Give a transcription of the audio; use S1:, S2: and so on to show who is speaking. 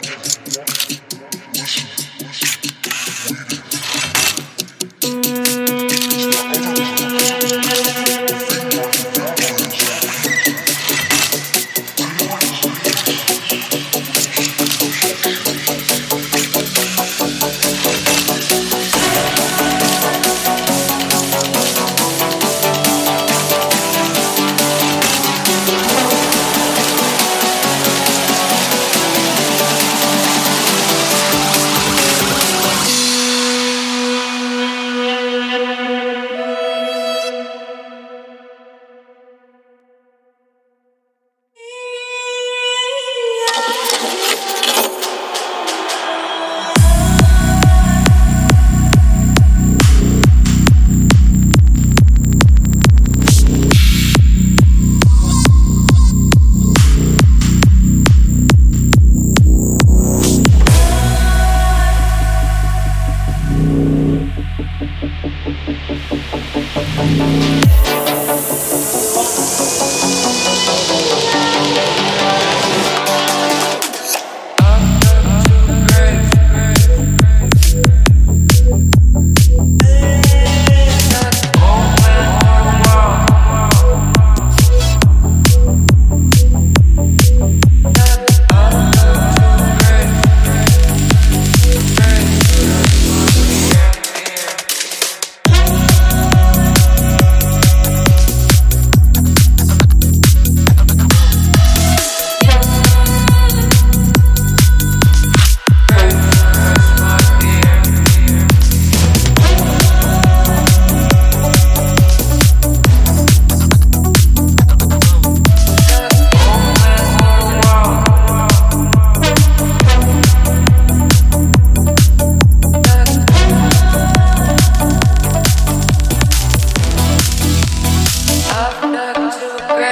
S1: Thank thank you i to too